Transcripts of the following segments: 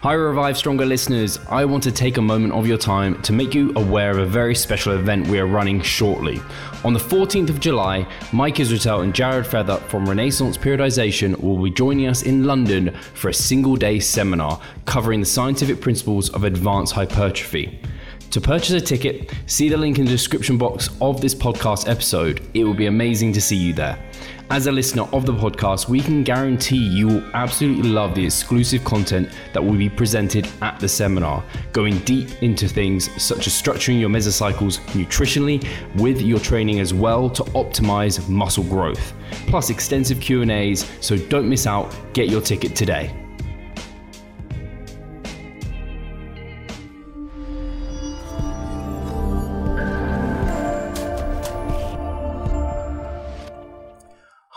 Hi, Revive Stronger listeners. I want to take a moment of your time to make you aware of a very special event we are running shortly. On the 14th of July, Mike Israetel and Jared Feather from Renaissance Periodization will be joining us in London for a single day seminar covering the scientific principles of advanced hypertrophy. To purchase a ticket, see the link in the description box of this podcast episode. It will be amazing to see you there. As a listener of the podcast, we can guarantee you will absolutely love the exclusive content that will be presented at the seminar, going deep into things such as structuring your mesocycles nutritionally with your training as well to optimize muscle growth, plus extensive Q&As, so don't miss out. Get your ticket today.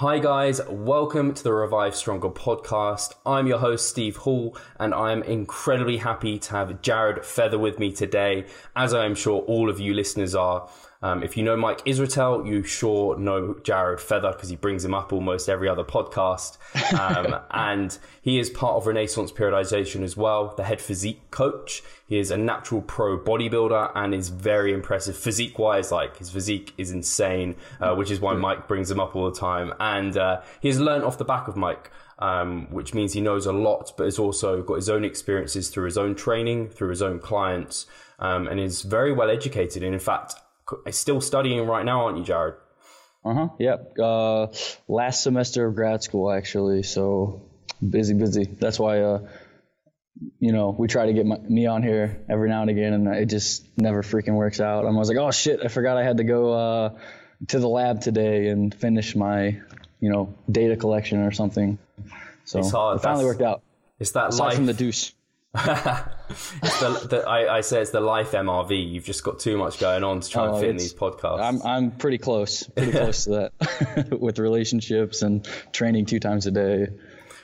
Hi, guys, welcome to the Revive Stronger podcast. I'm your host, Steve Hall, and I'm incredibly happy to have Jared Feather with me today, as I am sure all of you listeners are. Um, if you know Mike Israetel, you sure know Jared Feather because he brings him up almost every other podcast. Um, and he is part of Renaissance Periodization as well, the head physique coach. He is a natural pro bodybuilder and is very impressive physique wise. Like his physique is insane, uh, which is why Mike brings him up all the time. And uh, he has learned off the back of Mike. Um, which means he knows a lot, but has also got his own experiences through his own training, through his own clients, um, and is very well educated. And in fact, still studying right now, aren't you, Jared? Uh huh. Yep. Uh, last semester of grad school, actually. So busy, busy. That's why, uh, you know, we try to get my, me on here every now and again, and it just never freaking works out. I'm always like, oh shit, I forgot I had to go uh, to the lab today and finish my, you know, data collection or something. So it finally That's, worked out. It's that aside life. from the deuce. The, the, I, I, say it's the life MRV. You've just got too much going on to try oh, and fit in these podcasts. I'm I'm pretty close, pretty close to that with relationships and training two times a day.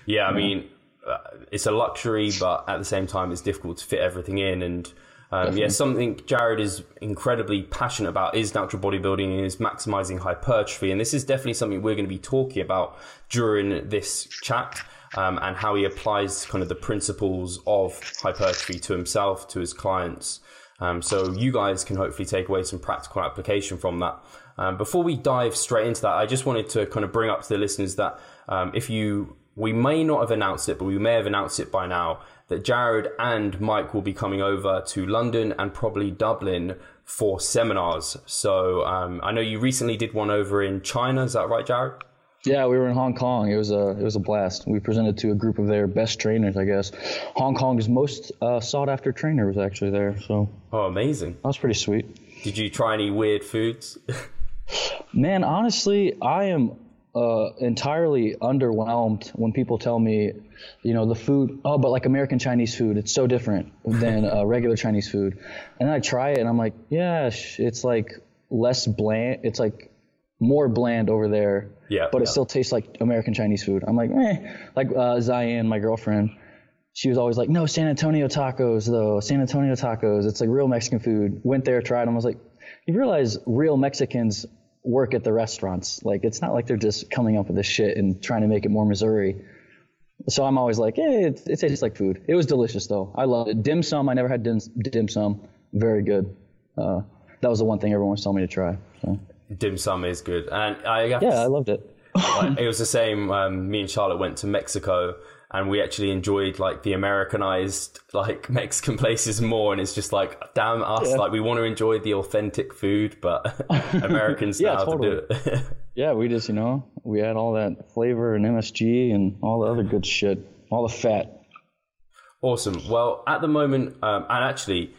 Yeah, I mean, uh, it's a luxury, but at the same time, it's difficult to fit everything in. And um, yeah, something Jared is incredibly passionate about is natural bodybuilding and is maximizing hypertrophy. And this is definitely something we're going to be talking about during this chat um, and how he applies kind of the principles of hypertrophy to himself, to his clients. Um, so you guys can hopefully take away some practical application from that. Um, before we dive straight into that, I just wanted to kind of bring up to the listeners that um, if you, we may not have announced it, but we may have announced it by now that Jared and Mike will be coming over to London and probably Dublin for seminars. So um, I know you recently did one over in China. Is that right, Jared? Yeah, we were in Hong Kong. It was a it was a blast. We presented to a group of their best trainers, I guess. Hong Kong's most uh, sought after trainer was actually there. So oh, amazing! That was pretty sweet. Did you try any weird foods? Man, honestly, I am uh, entirely underwhelmed when people tell me, you know, the food. Oh, but like American Chinese food, it's so different than uh, regular Chinese food. And I try it, and I'm like, yeah, it's like less bland. It's like more bland over there. Yeah. But it yeah. still tastes like American Chinese food. I'm like, eh. Like uh, Zion, my girlfriend, she was always like, no, San Antonio tacos though. San Antonio tacos. It's like real Mexican food. Went there, tried them. I was like, you realize real Mexicans work at the restaurants. Like it's not like they're just coming up with this shit and trying to make it more Missouri. So I'm always like, eh, it, it tastes like food. It was delicious though. I loved it. Dim sum. I never had dim, dim sum. Very good. Uh, that was the one thing everyone was telling me to try. So dim sum is good, and I yeah, I loved it. like, it was the same. Um, me and Charlotte went to Mexico, and we actually enjoyed like the Americanized like Mexican places more. And it's just like, damn us, yeah. like we want to enjoy the authentic food, but Americans yeah, know how totally. to do it. yeah, we just you know we had all that flavor and MSG and all the other good shit, all the fat. Awesome. Well, at the moment, um, and actually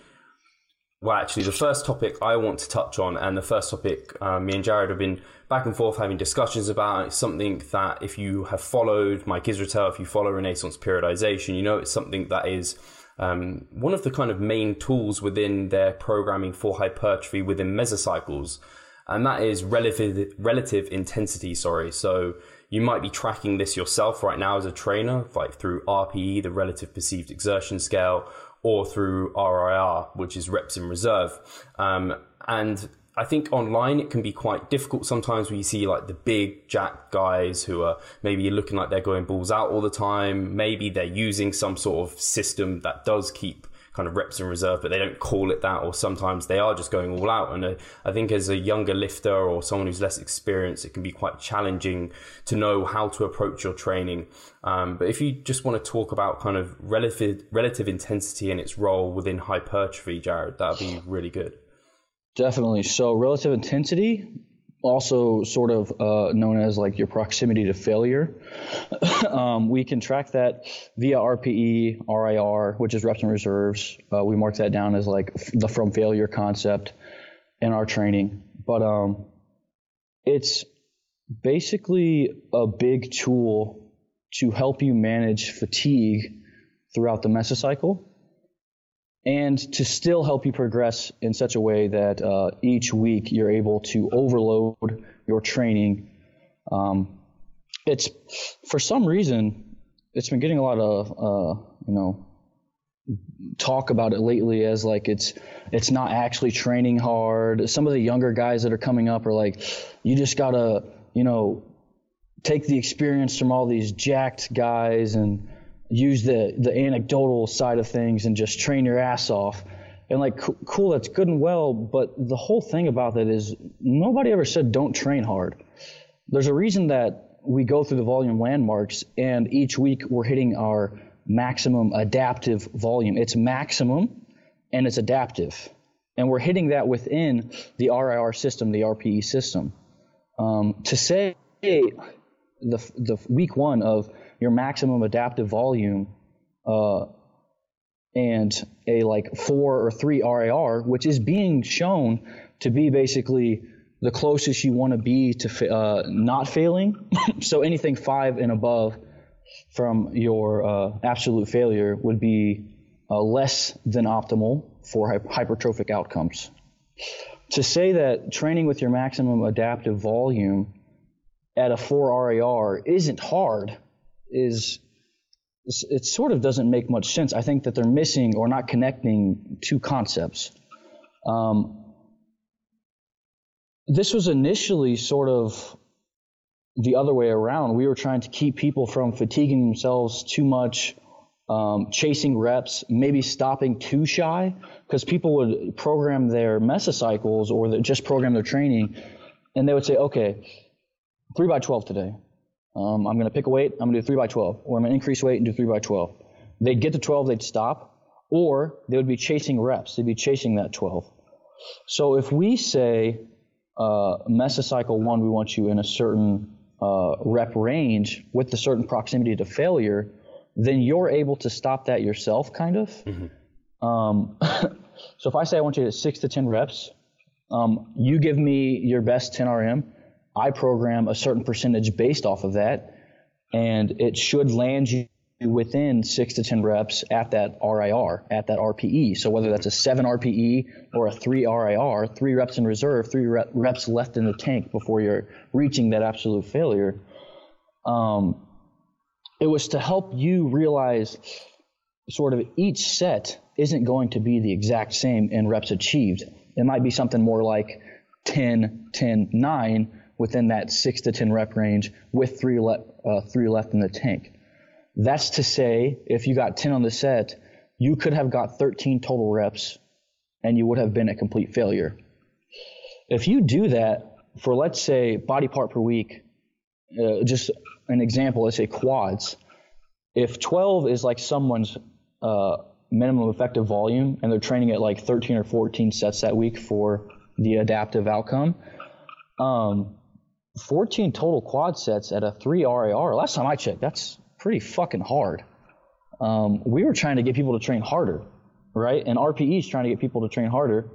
well, actually, the first topic I want to touch on, and the first topic uh, me and Jared have been back and forth having discussions about, it's something that if you have followed Mike Israetel, if you follow Renaissance periodization, you know it's something that is um, one of the kind of main tools within their programming for hypertrophy within mesocycles, and that is relative relative intensity. Sorry, so you might be tracking this yourself right now as a trainer, like through RPE, the relative perceived exertion scale or through RIR, which is reps in reserve. Um, and I think online it can be quite difficult sometimes when you see like the big jack guys who are maybe looking like they're going balls out all the time. Maybe they're using some sort of system that does keep kind of reps in reserve, but they don't call it that. Or sometimes they are just going all out. And uh, I think as a younger lifter or someone who's less experienced, it can be quite challenging to know how to approach your training. Um, but if you just want to talk about kind of relative relative intensity and its role within hypertrophy, Jared, that'd be really good. Definitely. So relative intensity, also sort of uh, known as like your proximity to failure. um, we can track that via RPE, RIR, which is reps and reserves. Uh, we mark that down as like the from failure concept in our training. But um, it's basically a big tool to help you manage fatigue throughout the mesocycle and to still help you progress in such a way that uh, each week you're able to overload your training. Um, it's for some reason it's been getting a lot of uh, you know talk about it lately as like it's it's not actually training hard. Some of the younger guys that are coming up are like, you just gotta you know take the experience from all these jacked guys and use the the anecdotal side of things and just train your ass off. And like, cool, that's good and well, but the whole thing about that is nobody ever said don't train hard. There's a reason that we go through the volume landmarks, and each week we're hitting our maximum adaptive volume. It's maximum and it's adaptive. And we're hitting that within the RIR system, the RPE system. Um, to say the, the week one of your maximum adaptive volume uh, and a like four or three RIR, which is being shown to be basically the closest you want to be to uh, not failing. so anything five and above from your uh, absolute failure would be uh, less than optimal for hypertrophic outcomes. To say that training with your maximum adaptive volume at a 4 RIR isn't hard is it sort of doesn't make much sense. I think that they're missing or not connecting two concepts. Um, this was initially sort of the other way around. We were trying to keep people from fatiguing themselves too much, um, chasing reps, maybe stopping too shy, because people would program their mesocycles or just program their training, and they would say, okay, three by 12 today. Um, I'm going to pick a weight. I'm going to do 3 by 12. Or I'm going to increase weight and do 3 by 12. They'd get to 12, they'd stop. Or they would be chasing reps. They'd be chasing that 12. So if we say uh, mesocycle 1, we want you in a certain uh, rep range with a certain proximity to failure, then you're able to stop that yourself, kind of. Mm-hmm. Um, so if I say I want you to 6 to 10 reps, um, you give me your best 10 RM I program a certain percentage based off of that, and it should land you within six to 10 reps at that RIR, at that RPE. So whether that's a seven RPE or a three RIR, three reps in reserve, three reps left in the tank before you're reaching that absolute failure. Um, it was to help you realize sort of each set isn't going to be the exact same in reps achieved. It might be something more like 10, 10, 9, within that six to 10 rep range with three, le- uh, three left in the tank. That's to say, if you got 10 on the set, you could have got 13 total reps and you would have been a complete failure. If you do that for, let's say, body part per week, uh, just an example, let's say quads. If 12 is like someone's uh, minimum effective volume and they're training at like 13 or 14 sets that week for the adaptive outcome, um, 14 total quad sets at a 3 RIR. Last time I checked, that's pretty fucking hard. Um, we were trying to get people to train harder, right? And RPE is trying to get people to train harder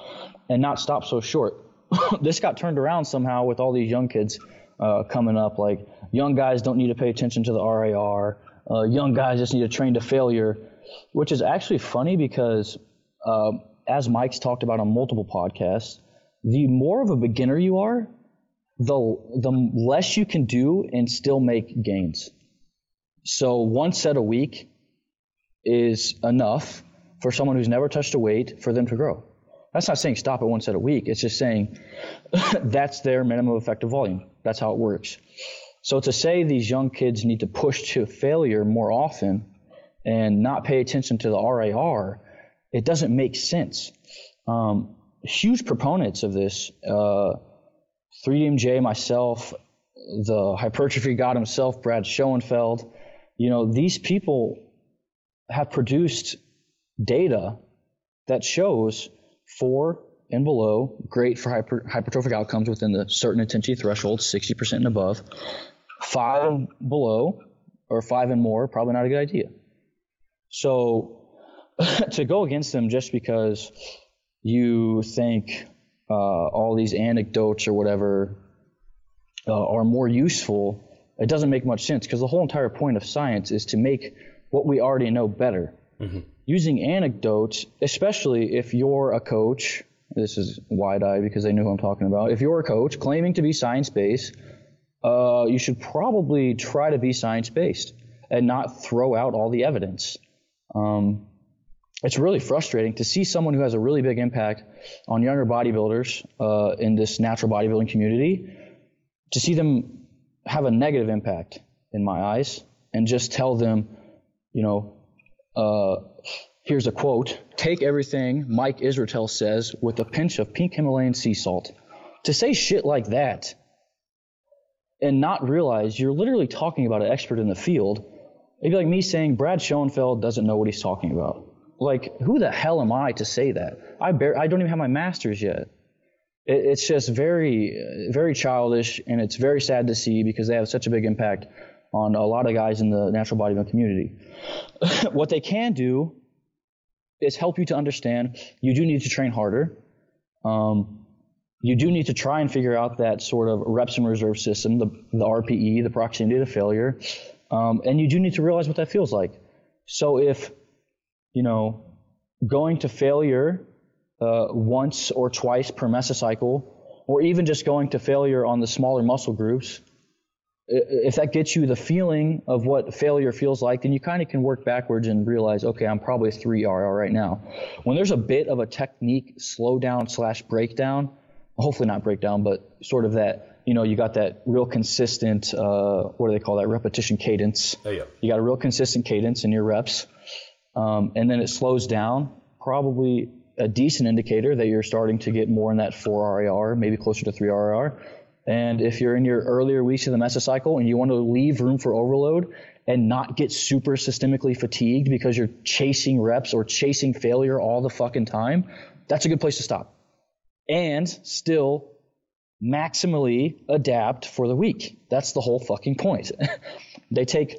and not stop so short. this got turned around somehow with all these young kids uh, coming up. Like, young guys don't need to pay attention to the RIR. Uh, young guys just need to train to failure, which is actually funny because, uh, as Mike's talked about on multiple podcasts, the more of a beginner you are, the the less you can do and still make gains. So one set a week is enough for someone who's never touched a weight for them to grow. That's not saying stop at one set a week. It's just saying that's their minimum effective volume. That's how it works. So to say these young kids need to push to failure more often and not pay attention to the RIR, it doesn't make sense. Um, huge proponents of this, uh, 3DMJ, myself, the hypertrophy god himself, Brad Schoenfeld, you know, these people have produced data that shows four and below, great for hyper, hypertrophic outcomes within the certain intensity threshold, 60% and above. Five and below, or five and more, probably not a good idea. So to go against them just because you think uh, all these anecdotes or whatever uh, are more useful, it doesn't make much sense because the whole entire point of science is to make what we already know better. Mm-hmm. Using anecdotes, especially if you're a coach, this is wide eye because they know who I'm talking about. If you're a coach claiming to be science based, uh, you should probably try to be science based and not throw out all the evidence. Um, it's really frustrating to see someone who has a really big impact on younger bodybuilders uh, in this natural bodybuilding community, to see them have a negative impact in my eyes, and just tell them, you know, uh, here's a quote take everything Mike Israetel says with a pinch of pink Himalayan sea salt. To say shit like that and not realize you're literally talking about an expert in the field, it'd be like me saying Brad Schoenfeld doesn't know what he's talking about. Like, who the hell am I to say that? I I don't even have my master's yet. It, it's just very, very childish, and it's very sad to see because they have such a big impact on a lot of guys in the natural bodybuilding community. what they can do is help you to understand you do need to train harder. Um, you do need to try and figure out that sort of reps and reserve system, the, the RPE, the proximity to failure. Um, and you do need to realize what that feels like. So if, you know, going to failure uh, once or twice per mesocycle, or even just going to failure on the smaller muscle groups, if that gets you the feeling of what failure feels like, then you kind of can work backwards and realize, okay, I'm probably a three RR right now. When there's a bit of a technique slowdown slash breakdown, hopefully not breakdown, but sort of that, you know, you got that real consistent, uh, what do they call that, repetition cadence. Oh, yeah. You got a real consistent cadence in your reps, um, and then it slows down, probably a decent indicator that you're starting to get more in that 4 RIR, maybe closer to 3 RIR. And if you're in your earlier weeks of the mesocycle and you want to leave room for overload and not get super systemically fatigued because you're chasing reps or chasing failure all the fucking time, that's a good place to stop. And still maximally adapt for the week. That's the whole fucking point. they take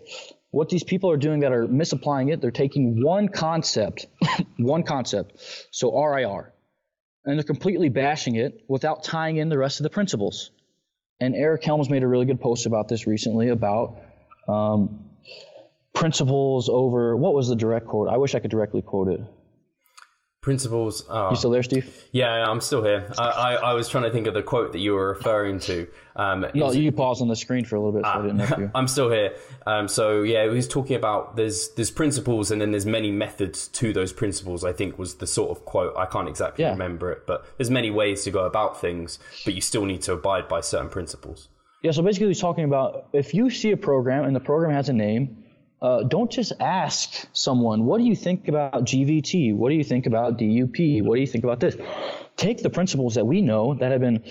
what these people are doing that are misapplying it, they're taking one concept, one concept, so RIR, and they're completely bashing it without tying in the rest of the principles. And Eric Helms made a really good post about this recently about um, principles over what was the direct quote? I wish I could directly quote it. Principles. Uh, you still there, Steve? Yeah, I'm still here. I, I, I, was trying to think of the quote that you were referring to. Um, no, you pause on the screen for a little bit. So I didn't you. I'm still here. Um, so yeah, he was talking about there's there's principles and then there's many methods to those principles. I think was the sort of quote. I can't exactly yeah. remember it, but there's many ways to go about things, but you still need to abide by certain principles. Yeah. So basically, he's talking about if you see a program and the program has a name uh, don't just ask someone, what do you think about GVT? What do you think about DUP? What do you think about this? Take the principles that we know that have been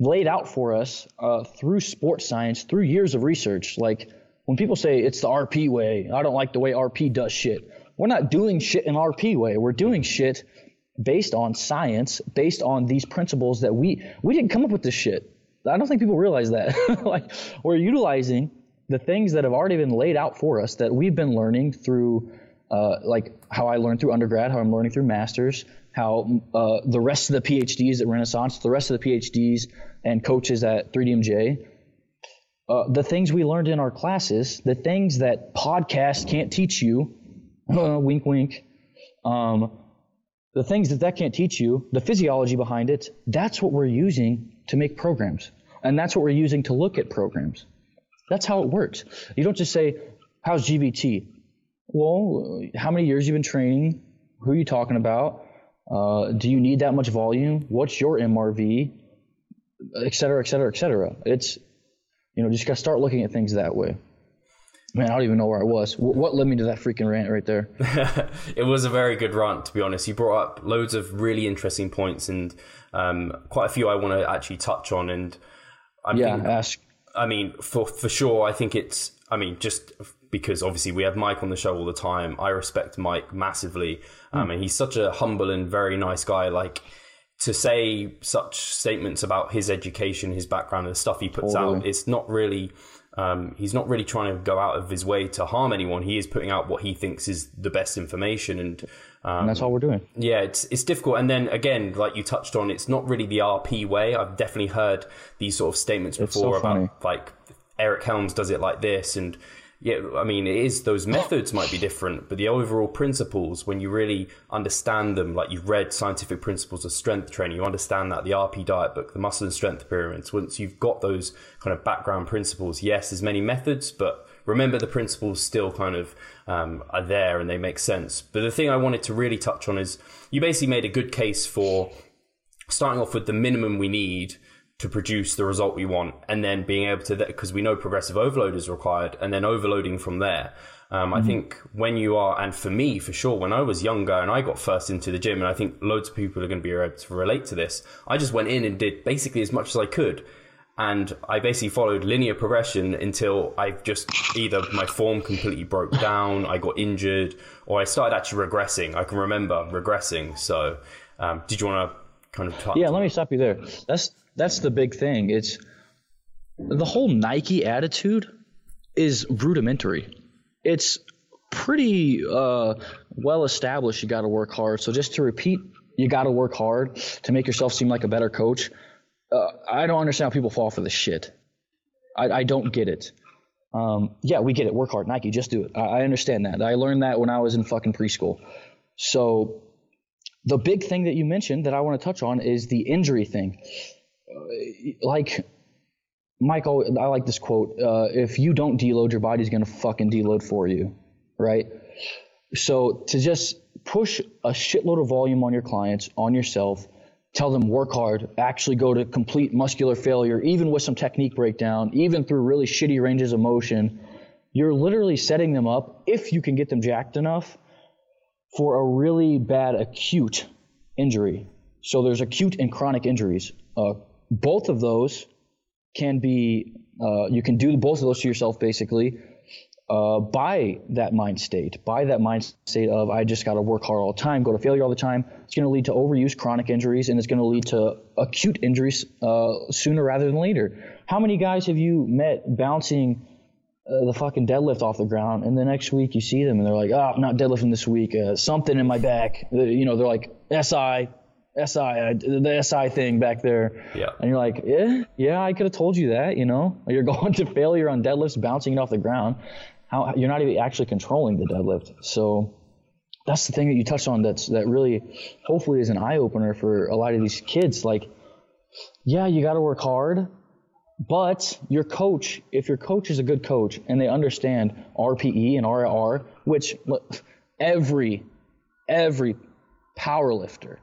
laid out for us uh, through sports science, through years of research. Like when people say it's the RP way, I don't like the way RP does shit. We're not doing shit in RP way. We're doing shit based on science, based on these principles that we we didn't come up with this shit. I don't think people realize that. like we're utilizing the things that have already been laid out for us that we've been learning through, uh, like how I learned through undergrad, how I'm learning through masters, how uh, the rest of the PhDs at Renaissance, the rest of the PhDs and coaches at 3DMJ, uh, the things we learned in our classes, the things that podcasts can't teach you, wink, wink, um, the things that that can't teach you, the physiology behind it, that's what we're using to make programs. And that's what we're using to look at programs. That's how it works. You don't just say, How's GVT? Well, how many years you've been training? Who are you talking about? Uh, do you need that much volume? What's your MRV? Et cetera, et cetera, et cetera. It's, you know, just got to start looking at things that way. Man, I don't even know where I was. What, what led me to that freaking rant right there? it was a very good rant, to be honest. You brought up loads of really interesting points and um, quite a few I want to actually touch on. And I'm yeah, think, ask. I mean, for for sure, I think it's. I mean, just because obviously we have Mike on the show all the time. I respect Mike massively. Um, and he's such a humble and very nice guy. Like to say such statements about his education, his background, and the stuff he puts totally. out, it's not really um, he's not really trying to go out of his way to harm anyone. He is putting out what he thinks is the best information, and, um, and that's all we're doing. Yeah, it's it's difficult. And then again, like you touched on, it's not really the RP way. I've definitely heard these sort of statements before so about like Eric Helms does it like this, and yeah, I mean, it is those methods might be different, but the overall principles, when you really understand them, like you've read scientific principles of strength training, you understand that the RP diet book, the muscle and strength pyramids, once you've got those kind of background principles, yes, there's many methods, but remember the principles still kind of um, are there and they make sense. But the thing I wanted to really touch on is you basically made a good case for starting off with the minimum we need to produce the result we want, and then being able to because we know progressive overload is required, and then overloading from there. Um, mm-hmm. I think when you are, and for me, for sure, when I was younger and I got first into the gym, and I think loads of people are going to be able to relate to this, I just went in and did basically as much as I could. And I basically followed linear progression until I've just either my form completely broke down, I got injured, or I started actually regressing. I can remember regressing. So, um, did you want to kind of talk? Yeah, let me stop you there. That's that's the big thing. It's the whole Nike attitude is rudimentary. It's pretty uh, well established. You got to work hard. So just to repeat, you got to work hard to make yourself seem like a better coach. Uh, I don't understand how people fall for this shit. I, I don't get it. Um, yeah, we get it. Work hard, Nike. Just do it. I, I understand that. I learned that when I was in fucking preschool. So the big thing that you mentioned that I want to touch on is the injury thing like Michael, I like this quote. Uh, if you don't deload, your body's gonna fucking deload for you, right? So to just push a shitload of volume on your clients, on yourself, tell them work hard, actually go to complete muscular failure, even with some technique breakdown, even through really shitty ranges of motion, you're literally setting them up, if you can get them jacked enough, for a really bad acute injury. So there's acute and chronic injuries. Uh, both of those can be uh, you can do both of those to yourself basically uh, by that mind state, by that mind state of I just got to work hard all the time, go to failure all the time. It's going to lead to overuse, chronic injuries, and it's going to lead to acute injuries uh, sooner rather than later. How many guys have you met bouncing uh, the fucking deadlift off the ground, and the next week you see them and they're like, "Oh, I'm not deadlifting this week. Uh, something in my back." Uh, you know, they're like SI, SI, uh, the SI thing back there. Yeah. And you're like, yeah, yeah, I could have told you that, you know. You're going to failure on deadlifts, bouncing it off the ground. How you're not even actually controlling the deadlift. So that's the thing that you touched on that's that really hopefully is an eye opener for a lot of these kids. Like, yeah, you gotta work hard, but your coach, if your coach is a good coach and they understand RPE and RIR, which every every power lifter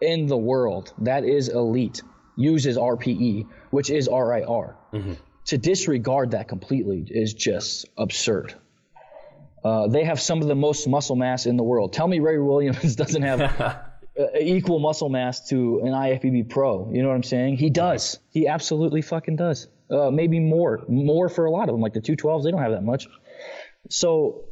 in the world that is elite uses RPE, which is RIR. Mm-hmm. To disregard that completely is just absurd. Uh, they have some of the most muscle mass in the world. Tell me Ray Williams doesn't have uh, equal muscle mass to an IFBB pro. You know what I'm saying? He does. He absolutely fucking does. Uh, maybe more. More for a lot of them. Like the 212s, they don't have that much. So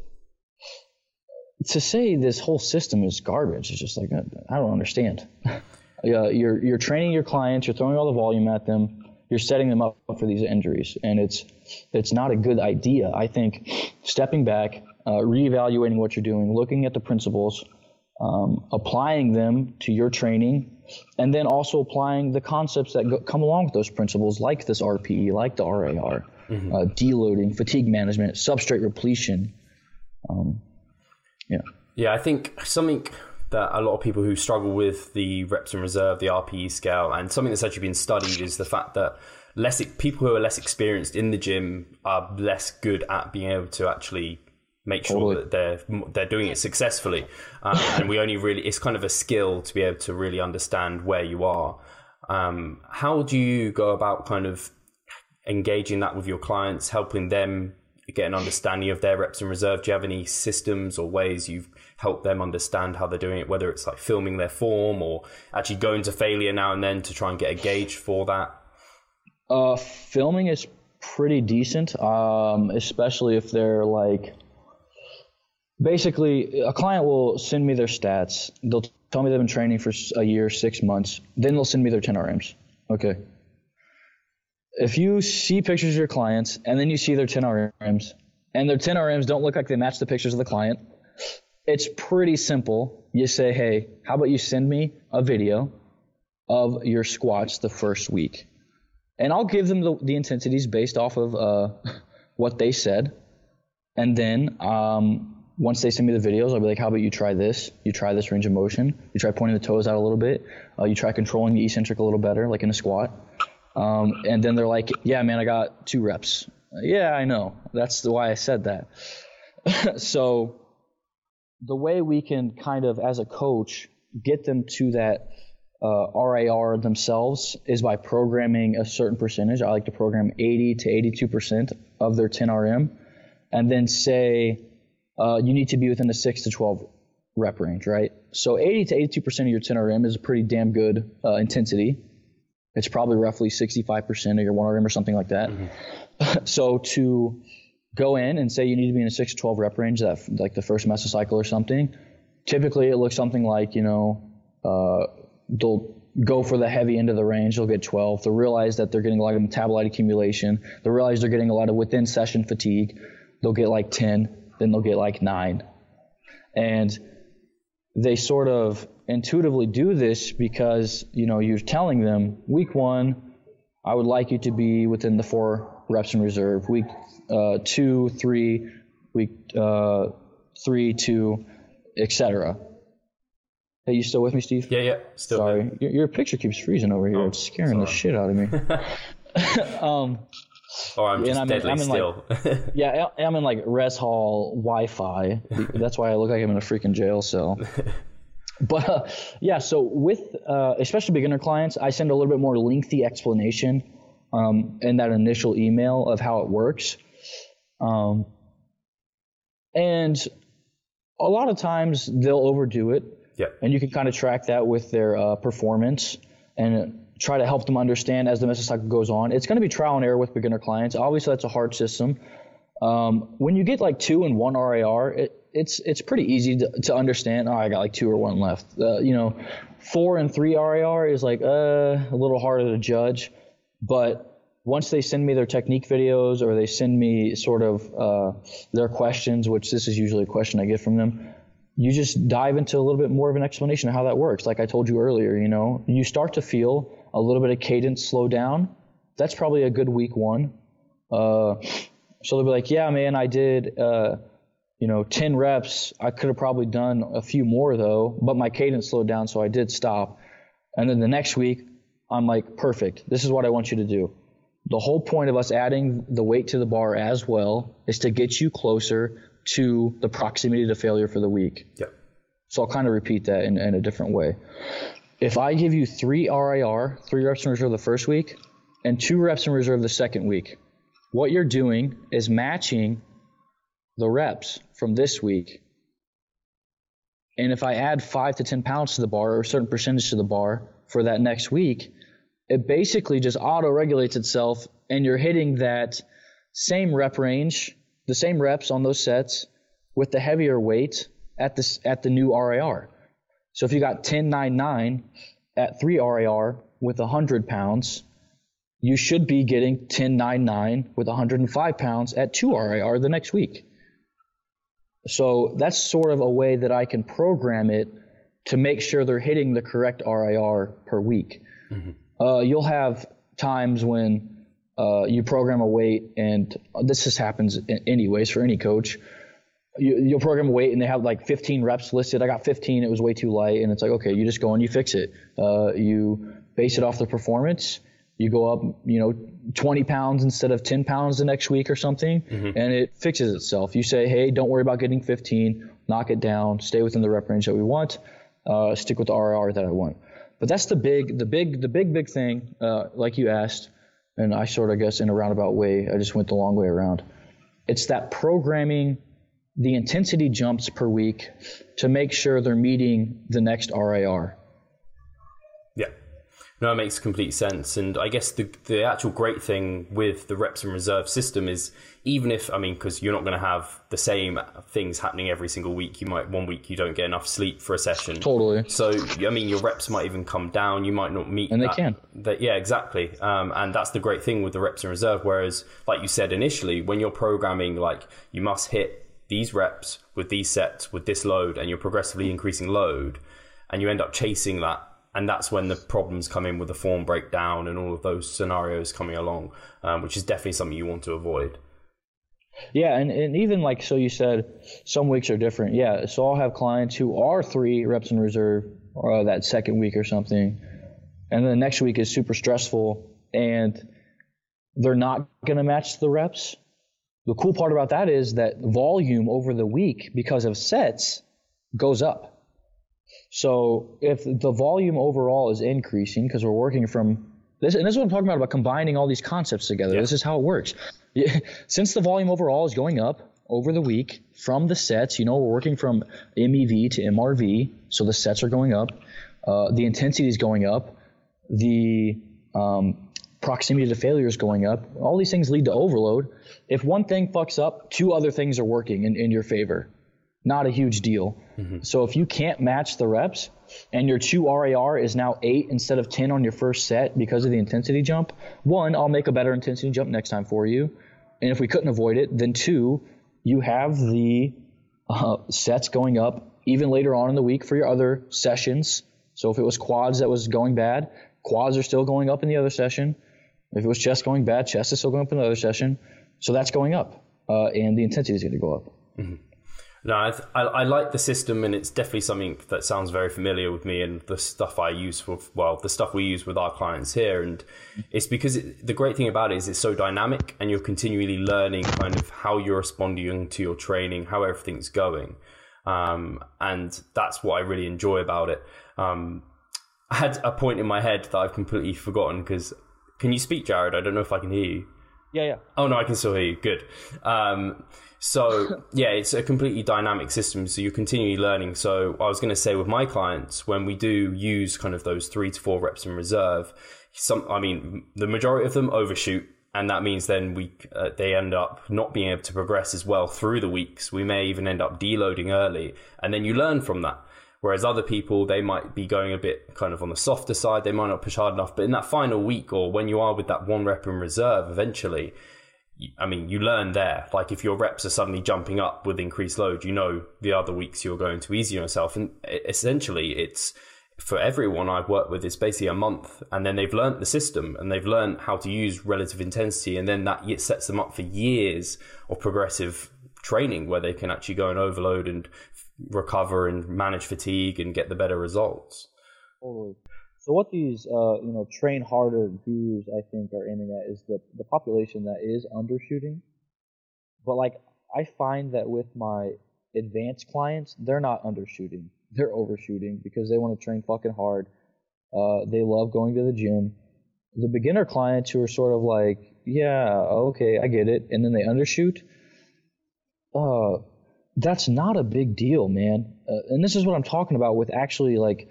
to say this whole system is garbage is just like I don't understand. uh, you're you're training your clients, you're throwing all the volume at them, you're setting them up for these injuries, and it's it's not a good idea. I think stepping back, uh, reevaluating what you're doing, looking at the principles, um, applying them to your training, and then also applying the concepts that go, come along with those principles, like this RPE, like the RIR, mm-hmm. uh, deloading, fatigue management, substrate repletion. Um, yeah. Yeah, I think something that a lot of people who struggle with the reps and reserve, the RPE scale, and something that's actually been studied is the fact that less people who are less experienced in the gym are less good at being able to actually make sure Totally. that they're they're doing it successfully. Um, and we only really it's kind of a skill to be able to really understand where you are. Um, how do you go about kind of engaging that with your clients, helping them get an understanding of their reps in reserve? Do you have any systems or ways you've helped them understand how they're doing it, whether it's like filming their form or actually going to failure now and then to try and get a gauge for that? Uh, filming is pretty decent, um, especially if they're like. Basically, a client will send me their stats. They'll tell me they've been training for a year, six months. Then they'll send me their 10 RMs. Okay. If you see pictures of your clients and then you see their 10 RMs and their 10 RMs don't look like they match the pictures of the client, it's pretty simple. You say, hey, how about you send me a video of your squats the first week? and I'll give them the, the intensities based off of uh, what they said. And then um, once they send me the videos, I'll be like, how about you try this? You try this range of motion. You try pointing the toes out a little bit. Uh, you try controlling the eccentric a little better, like in a squat. Um, and then they're like, yeah, man, I got two reps. Yeah, I know. That's the why I said that. so the way we can kind of, as a coach, get them to that uh, RIR themselves is by programming a certain percentage. I like to program 80 to 82 percent of their 10 RM, and then say uh, you need to be within the six to 12 rep range, right? So 80 to 82 percent of your 10 RM is a pretty damn good uh, intensity. It's probably roughly 65 percent of your 1 RM or something like that. so to go in and say you need to be in a 6 to 12 rep range, that like the first mesocycle or something, typically it looks something like you know. Uh, they'll go for the heavy end of the range. They'll get 12. They'll realize that they're getting a lot of metabolite accumulation. They'll realize they're getting a lot of within session fatigue. They'll get like 10. Then they'll get like 9. And they sort of intuitively do this because, you know, you're telling them week one, I would like you to be within the four reps in reserve. Week uh, two, three, week uh, three, two, etc. Hey, you still with me, Steve? Yeah, yeah, still. Sorry, your, your picture keeps freezing over here. Oh, it's scaring the shit out of me. um, Or I'm just I'm in- deadly I'm in, still. yeah, I- I'm in like res hall Wi-Fi. That's why I look like I'm in a freaking jail cell. But uh, yeah, so with uh, especially beginner clients, I send a little bit more lengthy explanation um, in that initial email of how it works. Um, and a lot of times they'll overdo it yeah. and you can kind of track that with their uh, performance and try to help them understand as the mesocycle goes on. It's going to be trial and error with beginner clients. Obviously, that's a hard system. Um, when you get like two and one RIR, it, it's it's pretty easy to, to understand. Oh, I got like two or one left. Uh, you know, four and three RIR is like uh, a little harder to judge, but once they send me their technique videos or they send me sort of uh, their questions, which this is usually a question I get from them, you just dive into a little bit more of an explanation of how that works. Like I told you earlier, you know, you start to feel a little bit of cadence slow down. That's probably a good week one. Uh, so they'll be like, yeah, man, I did, uh, you know, 10 reps. I could have probably done a few more though, but my cadence slowed down, so I did stop. And then the next week, I'm like, perfect. This is what I want you to do. The whole point of us adding the weight to the bar as well is to get you closer to the proximity to failure for the week. Yeah. So I'll kind of repeat that in, in a different way. If I give you three RIR, three reps in reserve the first week, and two reps in reserve the second week, what you're doing is matching the reps from this week. And if I add five to 10 pounds to the bar or a certain percentage to the bar for that next week, it basically just auto regulates itself and you're hitting that same rep range, the same reps on those sets with the heavier weight at this at the new RIR. So if you got 1099 at 3 RIR with 100 pounds, you should be getting 1099 with 105 pounds at 2 RIR the next week. So that's sort of a way that I can program it to make sure they're hitting the correct RIR per week. Uh, you'll have times when uh, you program a weight, and this just happens anyways for any coach. You, you'll program a weight, and they have like 15 reps listed. I got 15; it was way too light, and it's like, okay, you just go and you fix it. Uh, you base it off the performance. You go up, you know, 20 pounds instead of 10 pounds the next week or something, Mm-hmm. and it fixes itself. You say, hey, don't worry about getting 15, knock it down, stay within the rep range that we want, uh, stick with the RR that I want. But that's the big, the big, the big, big thing, uh, like you asked, and I sort of guess in a roundabout way, I just went the long way around. It's that programming the intensity jumps per week to make sure they're meeting the next RIR. No, it makes complete sense. And I guess the the actual great thing with the reps and reserve system is even if I mean because you're not going to have the same things happening every single week. You might one week you don't get enough sleep for a session. Totally. So I mean your reps might even come down. You might not meet. And they that- can. that- yeah, exactly. Um, and that's the great thing with the reps and reserve. Whereas, like you said initially, when you're programming, like you must hit these reps with these sets with this load, and you're progressively increasing load, and you end up chasing that. And that's when the problems come in with the form breakdown and all of those scenarios coming along, um, which is definitely something you want to avoid. Yeah, and, and even like so you said, some weeks are different. Yeah, so I'll have clients who are three reps in reserve uh, that second week or something, and then the next week is super stressful, and they're not going to match the reps. The cool part about that is that volume over the week because of sets goes up. So if the volume overall is increasing because we're working from this, and this is what I'm talking about about combining all these concepts together. This is how it works. Since the volume overall is going up over the week from the sets, you know, we're working from MEV to MRV, so the sets are going up, uh, the intensity is going up, the um, proximity to failure is going up. All these things lead to overload. If one thing fucks up, two other things are working in, in your favor. Not a huge deal. So if you can't match the reps and your two RIR is now eight instead of 10 on your first set because of the intensity jump, one, I'll make a better intensity jump next time for you. And if we couldn't avoid it, then two, you have the uh, sets going up even later on in the week for your other sessions. So if it was quads that was going bad, quads are still going up in the other session. If it was chest going bad, chest is still going up in the other session. So that's going up, uh, and the intensity is going to go up. No, I, th- I, I like the system, and it's definitely something that sounds very familiar with me and the stuff I use for well, the stuff we use with our clients here. And it's because it, the great thing about it is it's so dynamic, and you're continually learning kind of how you're responding to your training, how everything's going, um, and that's what I really enjoy about it. Um, I had a point in my head that I've completely forgotten because can you speak, Jared? I don't know if I can hear you. Yeah, yeah. Oh no, I can still hear you. Good. Um, so yeah, it's a completely dynamic system. So you're continually learning. So I was going to say with my clients, when we do use kind of those three to four reps in reserve, some, I mean, the majority of them overshoot. And that means then we uh, they end up not being able to progress as well through the weeks. We may even end up deloading early, and then you learn from that. Whereas other people, they might be going a bit kind of on the softer side. They might not push hard enough. But in that final week, or when you are with that one rep in reserve, eventually, I mean, you learn there. Like if your reps are suddenly jumping up with increased load, you know the other weeks you're going to ease yourself. And essentially, it's for everyone I've worked with, it's basically a month, and then they've learned the system and they've learned how to use relative intensity, and then that sets them up for years of progressive training where they can actually go and overload and recover and manage fatigue and get the better results. Totally. So what these uh, you know train harder gurus I think are aiming at is the the population that is undershooting. But like I find that with my advanced clients, they're not undershooting. They're overshooting because they want to train fucking hard. Uh, they love going to the gym. The beginner clients who are sort of like, yeah, okay, I get it, and then they undershoot. Uh, that's not a big deal, man. Uh, and this is what I'm talking about with actually like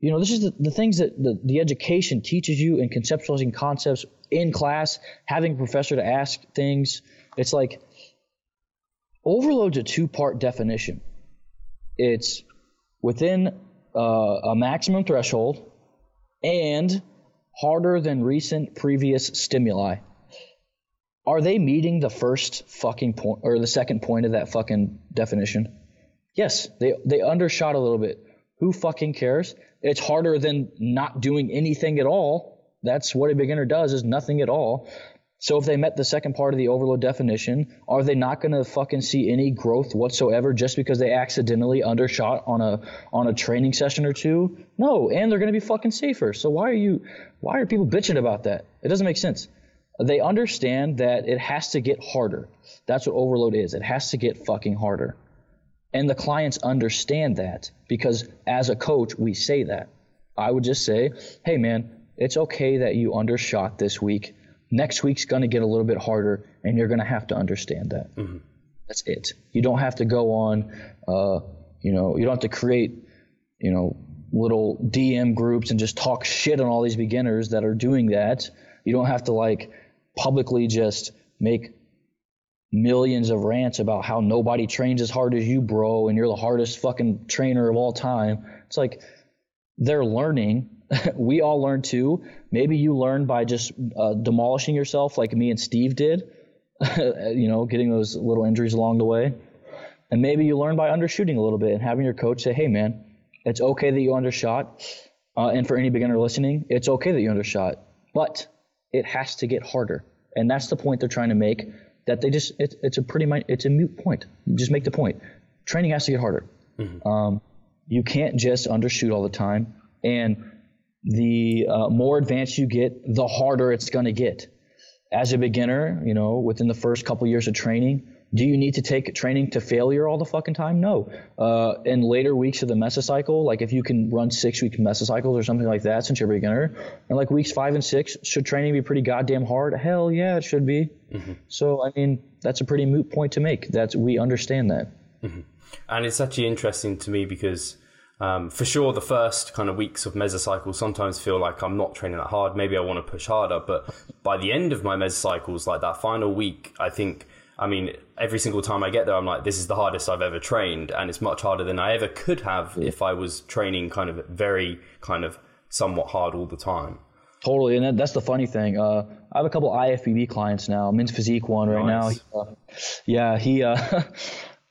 you know, this is the, the things that the, the education teaches you in conceptualizing concepts in class, having a professor to ask things. It's like overload's a two part definition. It's within uh, a maximum threshold and harder than recent previous stimuli. Are they meeting the first fucking point or the second point of that fucking definition? Yes, they they undershot a little bit. Who fucking cares? It's harder than not doing anything at all. That's what a beginner does is nothing at all. So if they met the second part of the overload definition, are they not going to fucking see any growth whatsoever just because they accidentally undershot on a on a training session or two? No, and they're going to be fucking safer. So why are you why are people bitching about that? It doesn't make sense. They understand that it has to get harder. That's what overload is. It has to get fucking harder. And the clients understand that because as a coach, we say that. I would just say, "Hey man, it's okay that you undershot this week Next week's going to get a little bit harder, and you're going to have to understand that. Mm-hmm. That's it. You don't have to go on, uh, you know, you don't have to create, you know, little DM groups and just talk shit on all these beginners that are doing that. You don't have to like publicly just make millions of rants about how nobody trains as hard as you, bro, and you're the hardest fucking trainer of all time. It's like they're learning we all learn too. Maybe you learn by just uh, demolishing yourself like me and Steve did, you know, getting those little injuries along the way. And maybe you learn by undershooting a little bit and having your coach say, hey, man, it's okay that you undershot. Uh, and for any beginner listening, it's okay that you undershot, but it has to get harder. And that's the point they're trying to make that they just, it, it's a pretty, it's a mute point. Just make the point. Training has to get harder. Mm-hmm. Um, you can't just undershoot all the time. And the uh, more advanced you get, the harder it's going to get. As a beginner, you know, within the first couple years of training, do you need to take training to failure all the fucking time? No. Uh, in later weeks of the mesocycle, like if you can run six week mesocycles or something like that since you're a beginner, and like weeks five and six, should training be pretty goddamn hard? Hell yeah, it should be. Mm-hmm. So, I mean, that's a pretty moot point to make. That's we understand that. Mm-hmm. And it's actually interesting to me because um, for sure, the first kind of weeks of mesocycles sometimes feel like I'm not training that hard. Maybe I want to push harder, but by the end of my mesocycles, like that final week, I think, I mean, every single time I get there, I'm like, this is the hardest I've ever trained, and it's much harder than I ever could have yeah. if I was training kind of very kind of somewhat hard all the time. Totally, and that, that's the funny thing. Uh, I have a couple IFBB clients now. Men's Physique one right nice. now. Uh, yeah, he. Uh,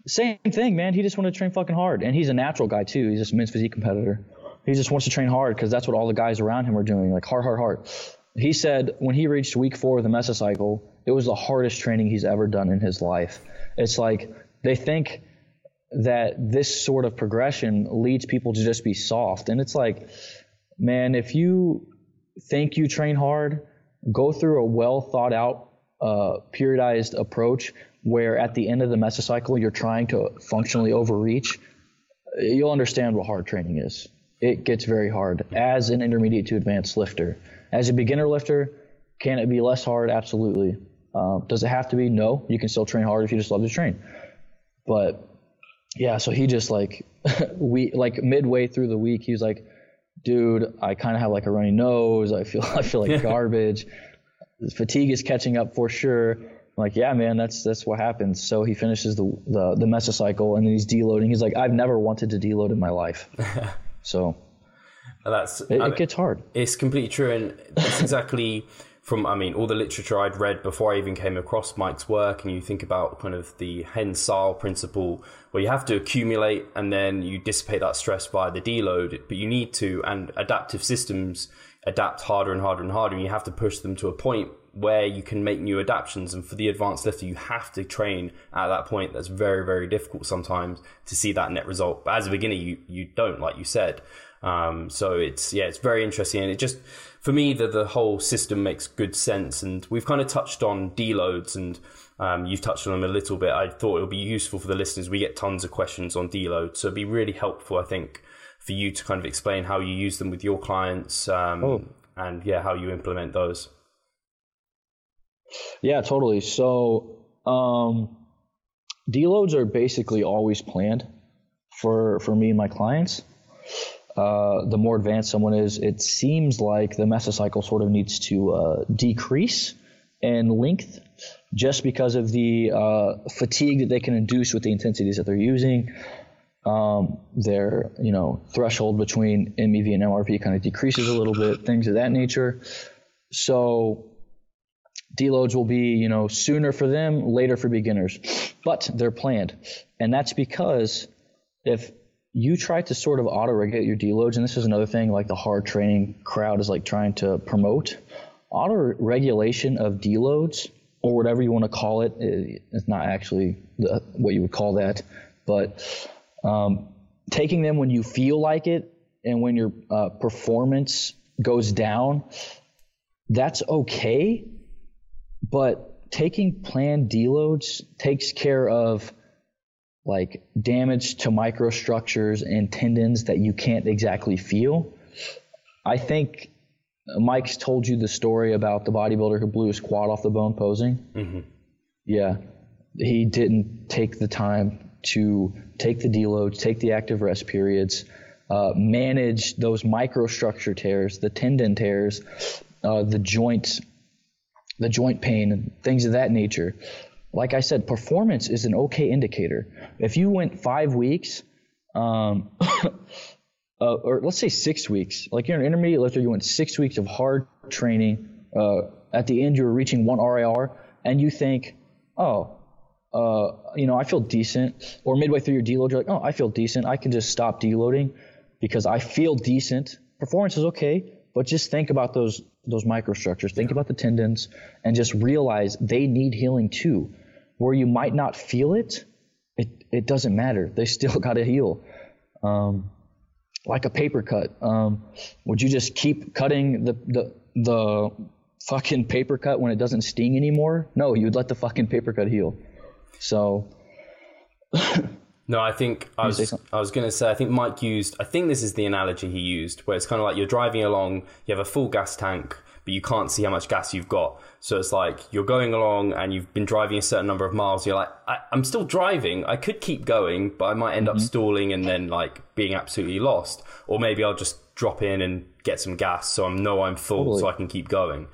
Same thing, man. He just wanted to train fucking hard, and he's a natural guy too. He's just a men's physique competitor. He just wants to train hard because that's what all the guys around him are doing, like hard, hard, hard. He said when he reached week four of the mesocycle, it was the hardest training he's ever done in his life. It's like they think that this sort of progression leads people to just be soft, and it's like, man, if you think you train hard, go through a well thought out, uh, periodized approach where at the end of the mesocycle you're trying to functionally overreach, you'll understand what hard training is. It gets very hard as an intermediate to advanced lifter. As a beginner lifter, can it be less hard? Absolutely. Um, does it have to be? No. You can still train hard if you just love to train. But yeah, so he just like we like midway through the week, he was like, "Dude, I kind of have like a runny nose. I feel I feel like garbage. Fatigue is catching up for sure." I'm like, yeah, man, that's that's what happens. So he finishes the the, the mesocycle and then he's deloading. He's like, I've never wanted to deload in my life. so that's it, it gets hard. It's completely true, and that's exactly from I mean all the literature I'd read before I even came across Mike's work, and you think about kind of the Hans Selye principle, where you have to accumulate and then you dissipate that stress via the deload, but you need to, and adaptive systems adapt harder and harder and harder, and you have to push them to a point where you can make new adaptations. And for the advanced lifter, you have to train at that point. That's very, very difficult sometimes to see that net result. But as a beginner, you, you don't, like you said. Um, so it's, yeah, it's very interesting. And it just, for me, the, the whole system makes good sense. And we've kind of touched on deloads and, um, you've touched on them a little bit. I thought it would be useful for the listeners. We get tons of questions on deloads. So it'd be really helpful, I think, for you to kind of explain how you use them with your clients. Um, oh. and yeah, how you implement those. Yeah, totally. So um, deloads are basically always planned for for me and my clients. Uh, the more advanced someone is, it seems like the mesocycle sort of needs to uh, decrease in length just because of the uh, fatigue that they can induce with the intensities that they're using. Um, their you know threshold between MEV and MRV kind of decreases a little bit, things of that nature. So deloads will be, you know, sooner for them, later for beginners, but they're planned. And that's because if you try to sort of auto regulate your deloads, and this is another thing like the hard training crowd is like trying to promote. auto regulation of deloads or whatever you want to call it. It's not actually the, what you would call that, but um, taking them when you feel like it and when your uh, performance goes down, that's okay. But taking planned deloads takes care of like damage to microstructures and tendons that you can't exactly feel. I think Mike's told you the story about the bodybuilder who blew his quad off the bone posing. Mm-hmm. Yeah, he didn't take the time to take the deloads, take the active rest periods, uh, manage those microstructure tears, the tendon tears, uh, the joints, the joint pain, and things of that nature. Like I said, performance is an okay indicator. If you went five weeks, um, uh, or let's say six weeks, like you're an intermediate lifter, you went six weeks of hard training. Uh, at the end, you were reaching one RIR, and you think, oh, uh, you know, I feel decent. Or midway through your deload, you're like, oh, I feel decent. I can just stop deloading because I feel decent. Performance is okay, but just think about those those microstructures. Think about the tendons, and just realize they need healing too. Where you might not feel it, it it doesn't matter. They still got to heal. Um, like a paper cut. Um, would you just keep cutting the the the fucking paper cut when it doesn't sting anymore? No, you'd let the fucking paper cut heal. So. no, I think I was I was going to say I think Mike used I think this is the analogy he used where it's kind of like you're driving along, you have a full gas tank, but you can't see how much gas you've got. So it's like you're going along and you've been driving a certain number of miles. You're like, I, am still driving. I could keep going, but I might end mm-hmm. up stalling and then like being absolutely lost. Or maybe I'll just drop in and get some gas so I know I'm full totally. so I can keep going.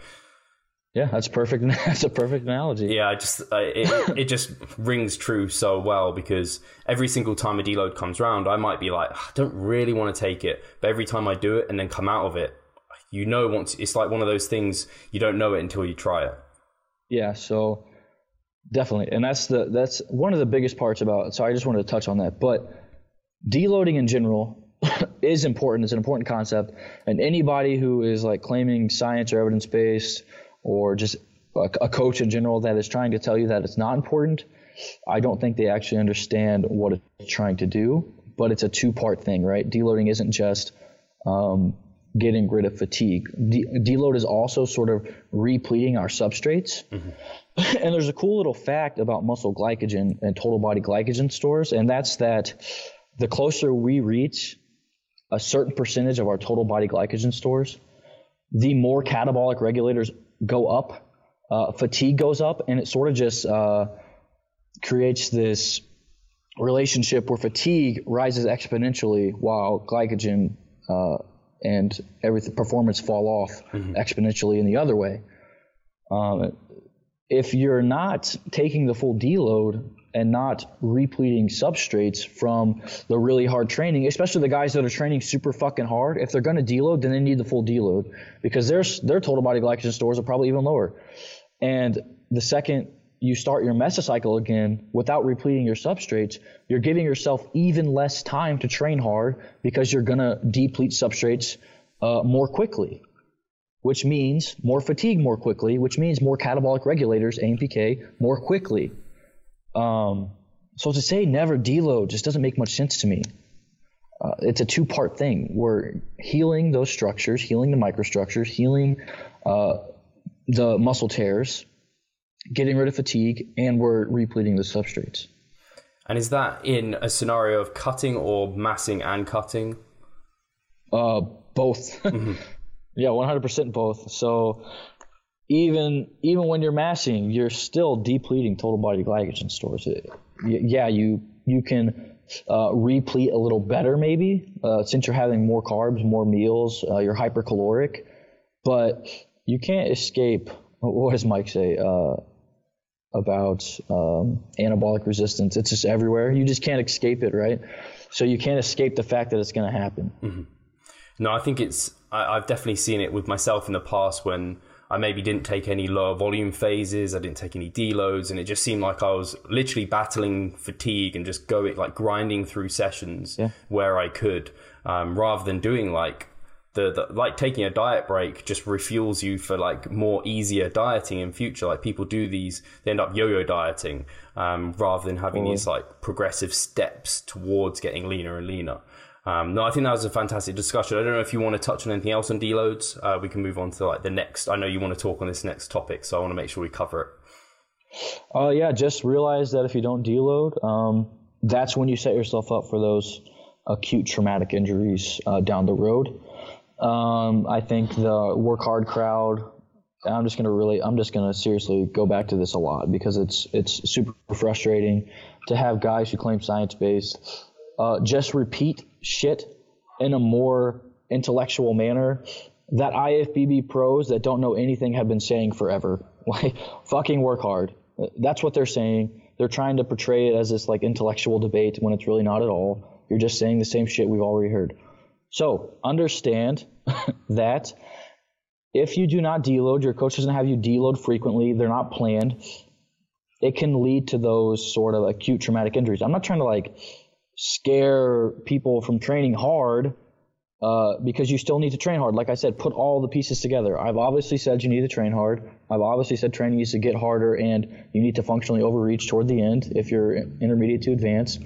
Yeah, that's perfect. That's a perfect analogy. Yeah, I just it, it just rings true so well because every single time a deload comes around, I might be like, ah, I don't really want to take it, but every time I do it and then come out of it, you know, once it's like one of those things you don't know it until you try it. Yeah, so definitely, and that's the that's one of the biggest parts about. So I just wanted to touch on that, but deloading in general is important. It's an important concept, and anybody who is like claiming science or evidence based or just a, a coach in general that is trying to tell you that it's not important, I don't think they actually understand what it's trying to do. But it's a two part thing, right? Deloading isn't just um, getting rid of fatigue. De- deload is also sort of repleting our substrates. Mm-hmm. and there's a cool little fact about muscle glycogen and total body glycogen stores, and that's that the closer we reach a certain percentage of our total body glycogen stores, the more catabolic regulators go up, uh, fatigue goes up, and it sort of just uh, creates this relationship where fatigue rises exponentially while glycogen uh, and everything performance fall off mm-hmm. exponentially in the other way. Um, if you're not taking the full deload and not repleting substrates from the really hard training, especially the guys that are training super fucking hard. If they're going to deload, then they need the full deload because their their total body glycogen stores are probably even lower. And the second you start your mesocycle again without repleting your substrates, you're giving yourself even less time to train hard because you're going to deplete substrates uh, more quickly, which means more fatigue more quickly, which means more catabolic regulators, AMPK, more quickly. Um, so to say never deload just doesn't make much sense to me. Uh, it's a two part thing. We're healing those structures, healing the microstructures, healing uh, the muscle tears, getting rid of fatigue, and we're repleting the substrates. And is that in a scenario of cutting or massing and cutting? Uh, both. Mm-hmm. yeah, 100% both. So even even when you're massing, you're still depleting total body glycogen stores. yeah, you you can uh, replete a little better maybe uh, since you're having more carbs, more meals, uh, you're hypercaloric, but you can't escape. What does Mike say uh, about um, anabolic resistance? It's just everywhere. You just can't escape it, right? So you can't escape the fact that it's going to happen. Mm-hmm. No, I think it's. I, I've definitely seen it with myself in the past when I maybe didn't take any lower volume phases. I didn't take any deloads, and it just seemed like I was literally battling fatigue and just going like grinding through sessions yeah. where I could, um, rather than doing like the, the, like taking a diet break just refuels you for like more easier dieting in future. Like people do these, they end up yo-yo dieting um, rather than having these like progressive steps towards getting leaner and leaner. Um, no, I think that was a fantastic discussion. I don't know if you want to touch on anything else on deloads. Uh, we can move on to like the next. I know you want to talk on this next topic, so I want to make sure we cover it. Uh, yeah, just realize that if you don't deload, um, that's when you set yourself up for those acute traumatic injuries uh, down the road. Um, I think the work hard crowd. I'm just gonna really, I'm just gonna seriously go back to this a lot because it's it's super frustrating to have guys who claim science based uh, just repeat shit in a more intellectual manner that IFBB pros that don't know anything have been saying forever. Like, fucking work hard. That's what they're saying. They're trying to portray it as this like intellectual debate when it's really not at all. You're just saying the same shit we've already heard. So understand that if you do not deload, your coach doesn't have you deload frequently, they're not planned, it can lead to those sort of acute traumatic injuries. I'm not trying to like scare people from training hard uh, because you still need to train hard. Like I said, put all the pieces together. I've obviously said you need to train hard. I've obviously said training needs to get harder and you need to functionally overreach toward the end if you're intermediate to advanced.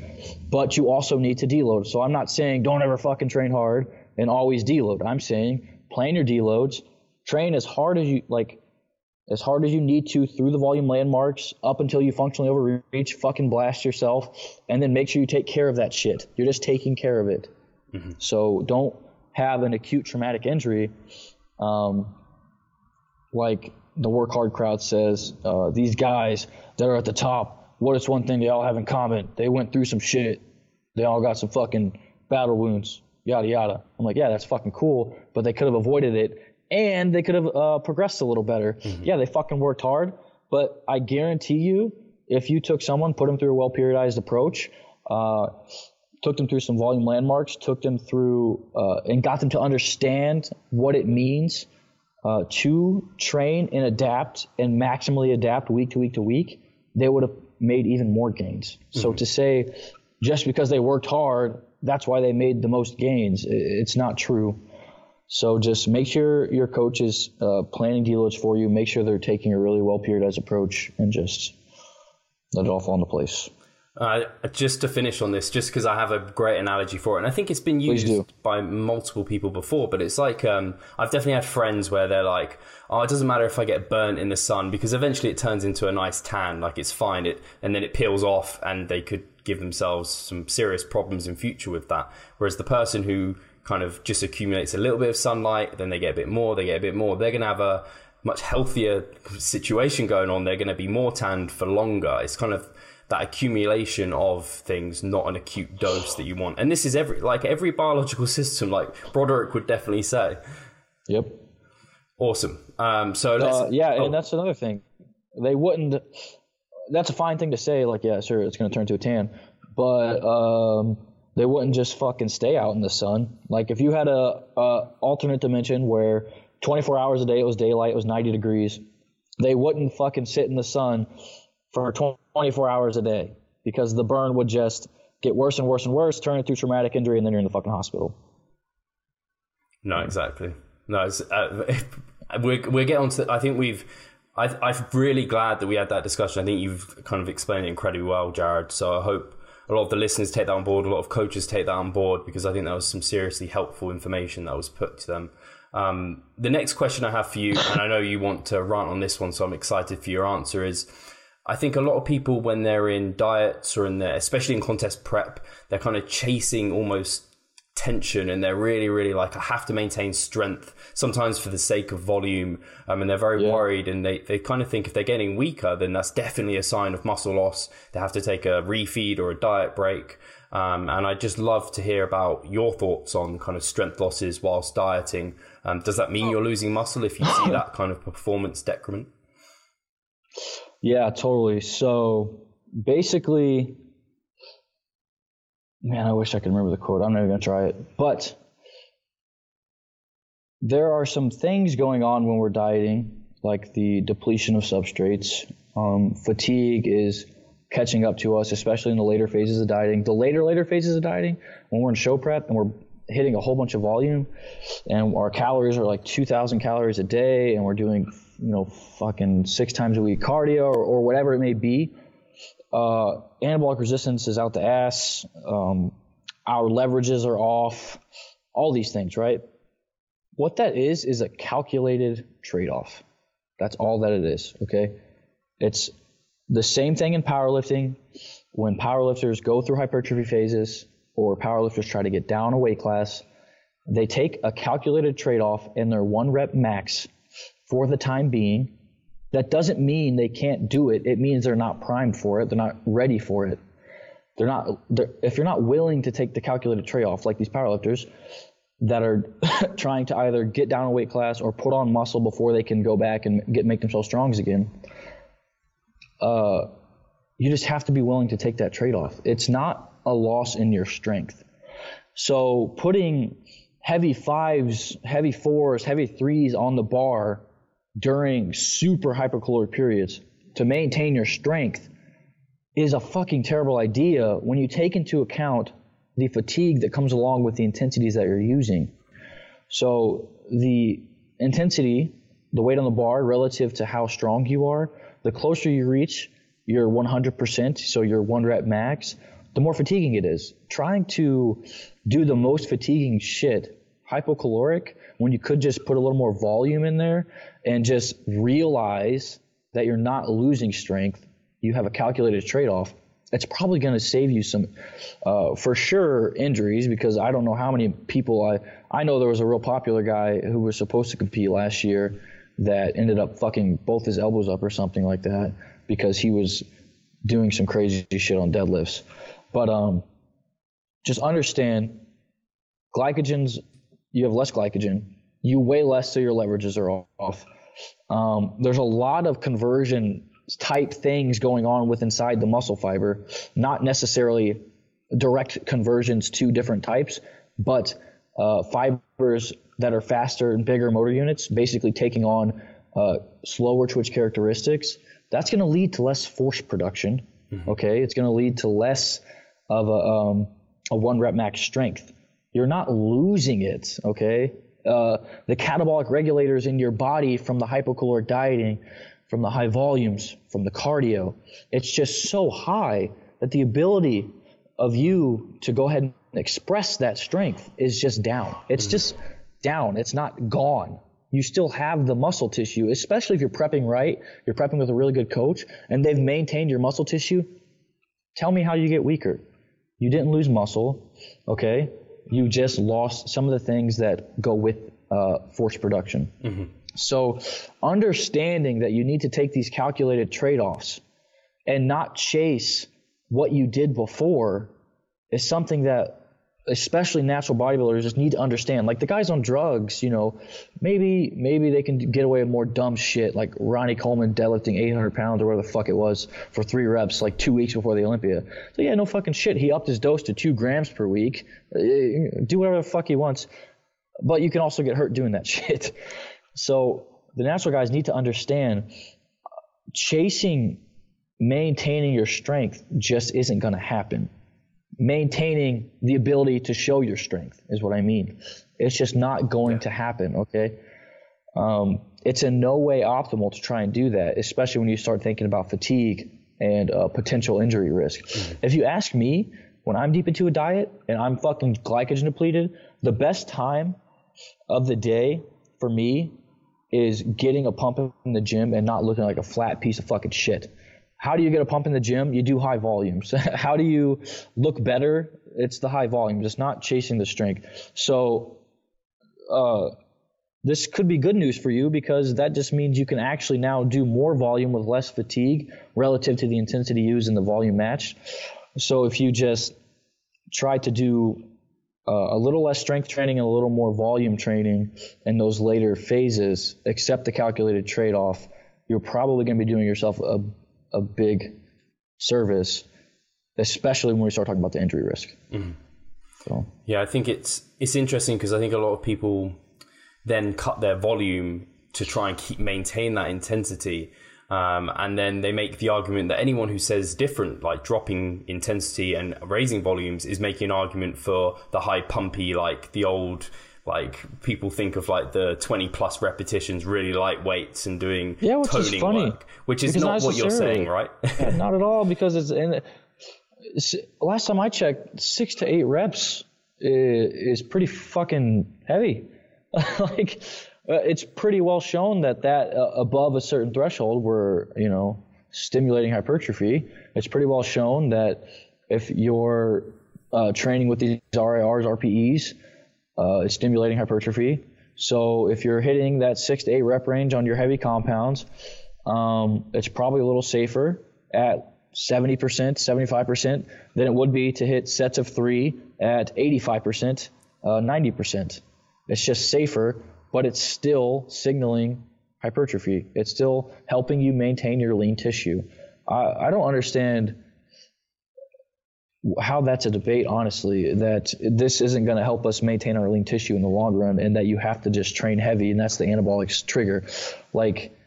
But you also need to deload. So I'm not saying don't ever fucking train hard and always deload. I'm saying plan your deloads, train as hard as you like as hard as you need to through the volume landmarks up until you functionally overreach, fucking blast yourself, and then make sure you take care of that shit. You're just taking care of it. Mm-hmm. So don't have an acute traumatic injury. Um, like the work hard crowd says, uh, these guys that are at the top, what is one thing they all have in common? They went through some shit. They all got some fucking battle wounds, yada yada. I'm like, yeah, that's fucking cool, but they could have avoided it and they could have uh, progressed a little better. Mm-hmm. Yeah, they fucking worked hard, but I guarantee you, if you took someone, put them through a well periodized approach, uh, took them through some volume landmarks, took them through uh, and got them to understand what it means uh, to train and adapt and maximally adapt week to week to week, they would have made even more gains. Mm-hmm. So to say just because they worked hard, that's why they made the most gains, it's not true. So just make sure your coach is uh, planning deloads for you. Make sure they're taking a really well periodized approach, and just let it all fall into place. Uh, just to finish on this, just because I have a great analogy for it, and I think it's been used by multiple people before, but it's like um, I've definitely had friends where they're like, "Oh, it doesn't matter if I get burnt in the sun because eventually it turns into a nice tan, like it's fine." It and then it peels off, and they could give themselves some serious problems in future with that. Whereas the person who kind of just accumulates a little bit of sunlight, then they get a bit more, they get a bit more. They're going to have a much healthier situation going on. They're going to be more tanned for longer. It's kind of that accumulation of things, not an acute dose that you want. And this is every like every biological system, like Broderick would definitely say. Yep. Awesome. Um, so uh, yeah, oh. and that's another thing. They wouldn't. That's a fine thing to say. Like, yeah, sure, it's going to turn to a tan, but um, they wouldn't just fucking stay out in the sun. Like if you had a, a alternate dimension where 24 hours a day it was daylight, it was 90 degrees, they wouldn't fucking sit in the sun for 24 hours a day because the burn would just get worse and worse and worse, turn it into traumatic injury, and then you're in the fucking hospital. No, exactly. No, uh, we're we're getting on to. I think we've. I, I'm really glad that we had that discussion. I think you've kind of explained it incredibly well, Jared. So I hope a lot of the listeners take that on board, a lot of coaches take that on board because I think that was some seriously helpful information that was put to them. Um, the next question I have for you, and I know you want to rant on this one, so I'm excited for your answer, is I think a lot of people, when they're in diets or in their, especially in contest prep, they're kind of chasing almost tension and they're really really like I have to maintain strength sometimes for the sake of volume um, and they're very yeah. worried and they, they kind of think if they're getting weaker then that's definitely a sign of muscle loss. They have to take a refeed or a diet break. Um, and I'd just love to hear about your thoughts on kind of strength losses whilst dieting. Um, does that mean you're losing muscle if you see that kind of performance decrement yeah totally. So basically Man, I wish I could remember the quote. I'm not even going to try it. But there are some things going on when we're dieting, like the depletion of substrates. Um, fatigue is catching up to us, especially in the later phases of dieting. The later, later phases of dieting, when we're in show prep and we're hitting a whole bunch of volume, and our calories are like 2,000 calories a day, and we're doing you know fucking six times a week cardio or, or whatever it may be. Uh, anabolic resistance is out the ass. Um, our leverages are off. All these things, right? What that is is a calculated trade-off. That's all that it is. Okay, it's the same thing in powerlifting. When powerlifters go through hypertrophy phases or powerlifters try to get down a weight class, they take a calculated trade off in their one rep max for the time being. That doesn't mean they can't do it. It means they're not primed for it. They're not ready for it. They're not. They're, if you're not willing to take the calculated trade off, like these powerlifters that are trying to either get down a weight class or put on muscle before they can go back and get make themselves strong again, uh, you just have to be willing to take that trade off. It's not a loss in your strength. So putting heavy fives, heavy fours, heavy threes on the bar during super hypercaloric periods to maintain your strength is a fucking terrible idea when you take into account the fatigue that comes along with the intensities that you're using. So the intensity, the weight on the bar relative to how strong you are, the closer you reach your 100%, so your one rep max, the more fatiguing it is. Trying to do the most fatiguing shit, hypocaloric, when you could just put a little more volume in there and just realize that you're not losing strength, you have a calculated trade off. It's probably going to save you some, uh, for sure, injuries because I don't know how many people I I know there was a real popular guy who was supposed to compete last year that ended up fucking both his elbows up or something like that because he was doing some crazy shit on deadlifts. But um, just understand glycogen's, you have less glycogen, you weigh less, so your leverages are off. Um, there's a lot of conversion type things going on with inside the muscle fiber, not necessarily direct conversions to different types, but uh, fibers that are faster and bigger motor units, basically taking on uh, slower twitch characteristics, that's going to lead to less force production. Mm-hmm. Okay, it's going to lead to less of a, um, a one rep max strength. You're not losing it. Okay, uh, the catabolic regulators in your body from the hypocaloric dieting, from the high volumes, from the cardio, it's just so high that the ability of you to go ahead and express that strength is just down. It's mm-hmm. just down. It's not gone. You still have the muscle tissue, especially if you're prepping right, you're prepping with a really good coach, and they've maintained your muscle tissue. Tell me how you get weaker. You didn't lose muscle, okay? You just lost some of the things that go with uh, force production. Mm-hmm. So, understanding that you need to take these calculated trade offs and not chase what you did before is something that especially natural bodybuilders just need to understand. Like the guys on drugs, you know, maybe maybe they can get away with more dumb shit, like Ronnie Coleman deadlifting 800 pounds or whatever the fuck it was for three reps, like two weeks before the Olympia. So yeah, no fucking shit. He upped his dose to two grams per week. Uh, do whatever the fuck he wants, but you can also get hurt doing that shit. So the natural guys need to understand chasing maintaining your strength just isn't going to happen maintaining the ability to show your strength is what I mean. It's just not going yeah. to happen, okay? Um, it's in no way optimal to try and do that, especially when you start thinking about fatigue and uh, potential injury risk. Mm-hmm. If you ask me, when I'm deep into a diet and I'm fucking glycogen depleted, the best time of the day for me is getting a pump in the gym and not looking like a flat piece of fucking shit. How do you get a pump in the gym? You do high volumes. How do you look better? It's the high volumes. It's not chasing the strength. So, uh, this could be good news for you because that just means you can actually now do more volume with less fatigue relative to the intensity used in the volume match. So if you just try to do uh, a little less strength training and a little more volume training in those later phases, accept the calculated trade off, you're probably going to be doing yourself a a big service, especially when we start talking about the injury risk. Mm-hmm. So. Yeah, I think it's it's interesting because I think a lot of people then cut their volume to try and keep maintain that intensity. Um, and then they make the argument that anyone who says different, like dropping intensity and raising volumes, is making an argument for the high pumpy, like the old, like people think of like the 20 plus repetitions, really light weights and doing Yeah, which is funny, work, which is because not what you're saying, right? Yeah, not at all because it's in last time I checked, six to eight reps is, is pretty fucking heavy. like uh, it's pretty well shown that that uh, above a certain threshold, we're you know stimulating hypertrophy. It's pretty well shown that if you're uh, training with these RIRs, RPEs, uh, it's stimulating hypertrophy. So if you're hitting that six to eight rep range on your heavy compounds, um, it's probably a little safer at 70%, 75% than it would be to hit sets of three at 85%, uh, 90%. It's just safer, but it's still signaling hypertrophy. It's still helping you maintain your lean tissue. I, I don't understand how that's a debate, honestly, that this isn't going to help us maintain our lean tissue in the long run and that you have to just train heavy and that's the anabolic trigger. Like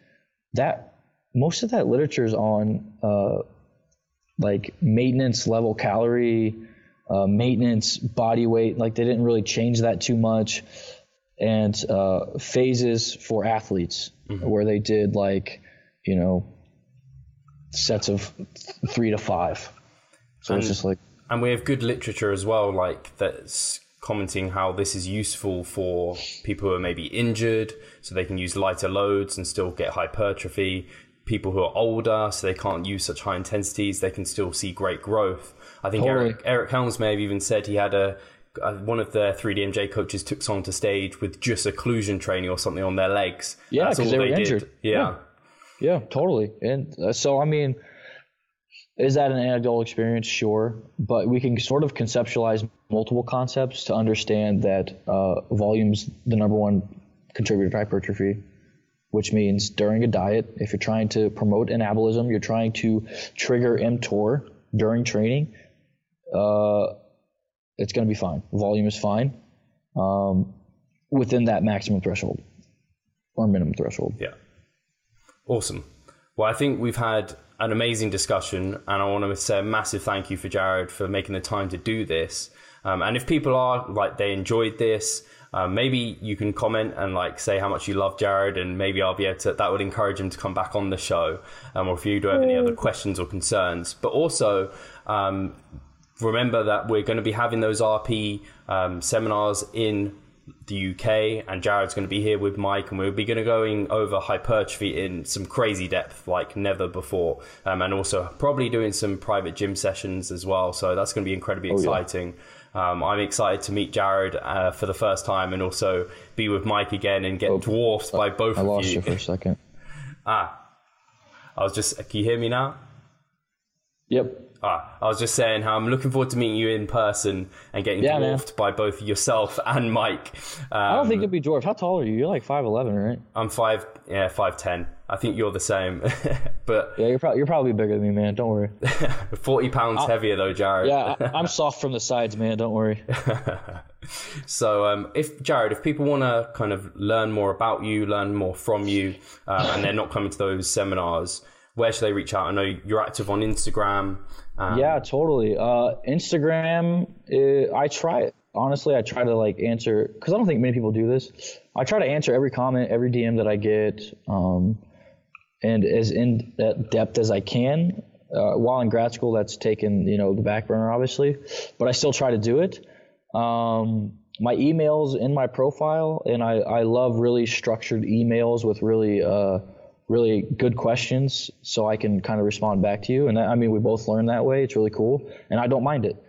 that, most of that literature is on uh, like maintenance level calorie, uh, maintenance body weight. Like they didn't really change that too much. And uh, phases for athletes where they did like, you know, sets of th- three to five. So it's And- just like, and we have good literature as well, like that's commenting how this is useful for people who are maybe injured, so they can use lighter loads and still get hypertrophy. People who are older, so they can't use such high intensities, they can still see great growth. I think Totally. Eric Eric Helms may have even said he had a uh, one of their 3DMJ coaches took someone to stage with just occlusion training or something on their legs. Yeah, That's 'cause all they were did. injured. Yeah. Yeah. Yeah, totally. And uh, so, I mean, is that an anecdotal experience? Sure. But we can sort of conceptualize multiple concepts to understand that uh, volume's the number one contributor to hypertrophy, which means during a diet, if you're trying to promote anabolism, you're trying to trigger mTOR during training, uh, it's going to be fine. Volume is fine um, within that maximum threshold or minimum threshold. Yeah. Awesome. Well, I think we've had an amazing discussion, and I want to say a massive thank you for Jared for making the time to do this. Um, and if people are like they enjoyed this, um, maybe you can comment and like say how much you love Jared, and maybe I'll be able to. That would encourage him to come back on the show, um, or if you do have any other questions or concerns. But also, um, remember that we're going to be having those RP um, seminars in the UK, and Jared's going to be here with Mike, and we'll be going to going over hypertrophy in some crazy depth like never before, um, and also probably doing some private gym sessions as well. So that's going to be incredibly exciting. Um, I'm excited to meet Jared uh, for the first time, and also be with Mike again and get dwarfed by both I of lost you. you for a second. ah, I was just. Can you hear me now? Yep. Ah, I was just saying how I'm looking forward to meeting you in person and getting Yeah, man. by both yourself and Mike. Um, I don't think you'll be dwarfed. How tall are you? You're like five eleven, right? I'm five, yeah, five ten. I think you're the same, but Yeah, you're probably you're probably bigger than me, man. Don't worry. forty pounds heavier though, Jared. Yeah, I, I'm soft from the sides, man. Don't worry. So, um, if Jared, if people want to kind of learn more about you, learn more from you, um, and they're not coming to those seminars, where should they reach out? I know you're active on Instagram. Um, Yeah, totally. Uh, Instagram, I try it. Honestly, I try to like answer because I don't think many people do this. I try to answer every comment, every DM that I get, um, and as in depth as I can. Uh, while in grad school, that's taken you know the back burner, obviously, but I still try to do it. Um, my emails in my profile, and I, I love really structured emails with really uh, really good questions, so I can kind of respond back to you. And I mean, we both learn that way. It's really cool, and I don't mind it.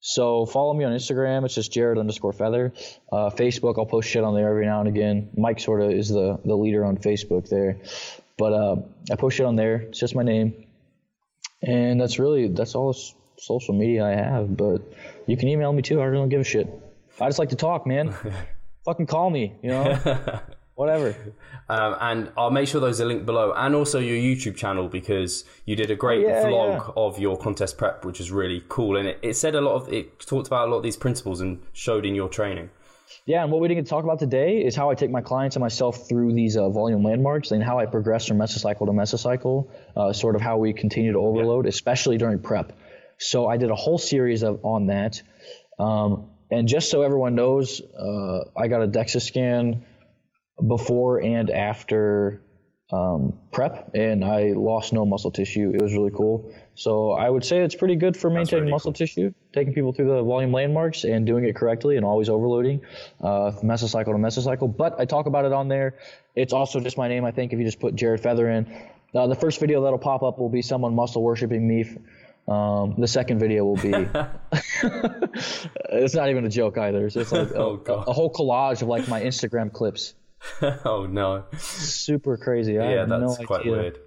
So follow me on Instagram. It's just Jared underscore Feather. Uh, Facebook, I'll post shit on there every now and again. Mike sort of is the the leader on Facebook there, but uh, I post shit on there. It's just my name, and that's really that's all social media I have. But you can email me too. I really don't give a shit. I just like to talk, man. Fucking call me, you know. Whatever. Um, and I'll make sure those are linked below, and also your YouTube channel because you did a great Oh, yeah, vlog of your contest prep, which is really cool. And it, it said a lot of it talked about a lot of these principles and showed in your training. Yeah, and what we didn't talk about today is how I take my clients and myself through these uh, volume landmarks and how I progress from mesocycle to mesocycle, uh, sort of how we continue to overload, yeah. especially during prep. So I did a whole series of on that. Um, and just so everyone knows, uh, I got a DEXA scan before and after um, prep, and I lost no muscle tissue. It was really cool. So I would say it's pretty good for maintaining muscle cool. tissue, taking people through the volume landmarks and doing it correctly and always overloading uh, mesocycle to mesocycle. But I talk about it on there. It's also just my name, I think, if you just put Jared Feather in. Uh, the first video that'll pop up will be someone muscle worshiping me. Um, the second video will be. it's not even a joke either. It's like a, oh, a, a whole collage of like my Instagram clips. oh no! Super crazy. I yeah, that's no quite idea. weird.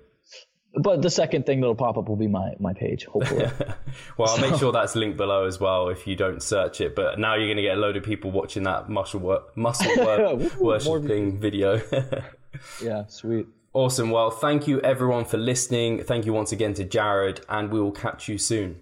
But the second thing that'll pop up will be my, my page, hopefully. well, I'll so. make sure that's linked below as well if you don't search it. But now you're going to get a load of people watching that muscle work, muscle work worshipping video. yeah, sweet. Awesome. Well, thank you everyone for listening. Thank you once again to Jared, and we will catch you soon.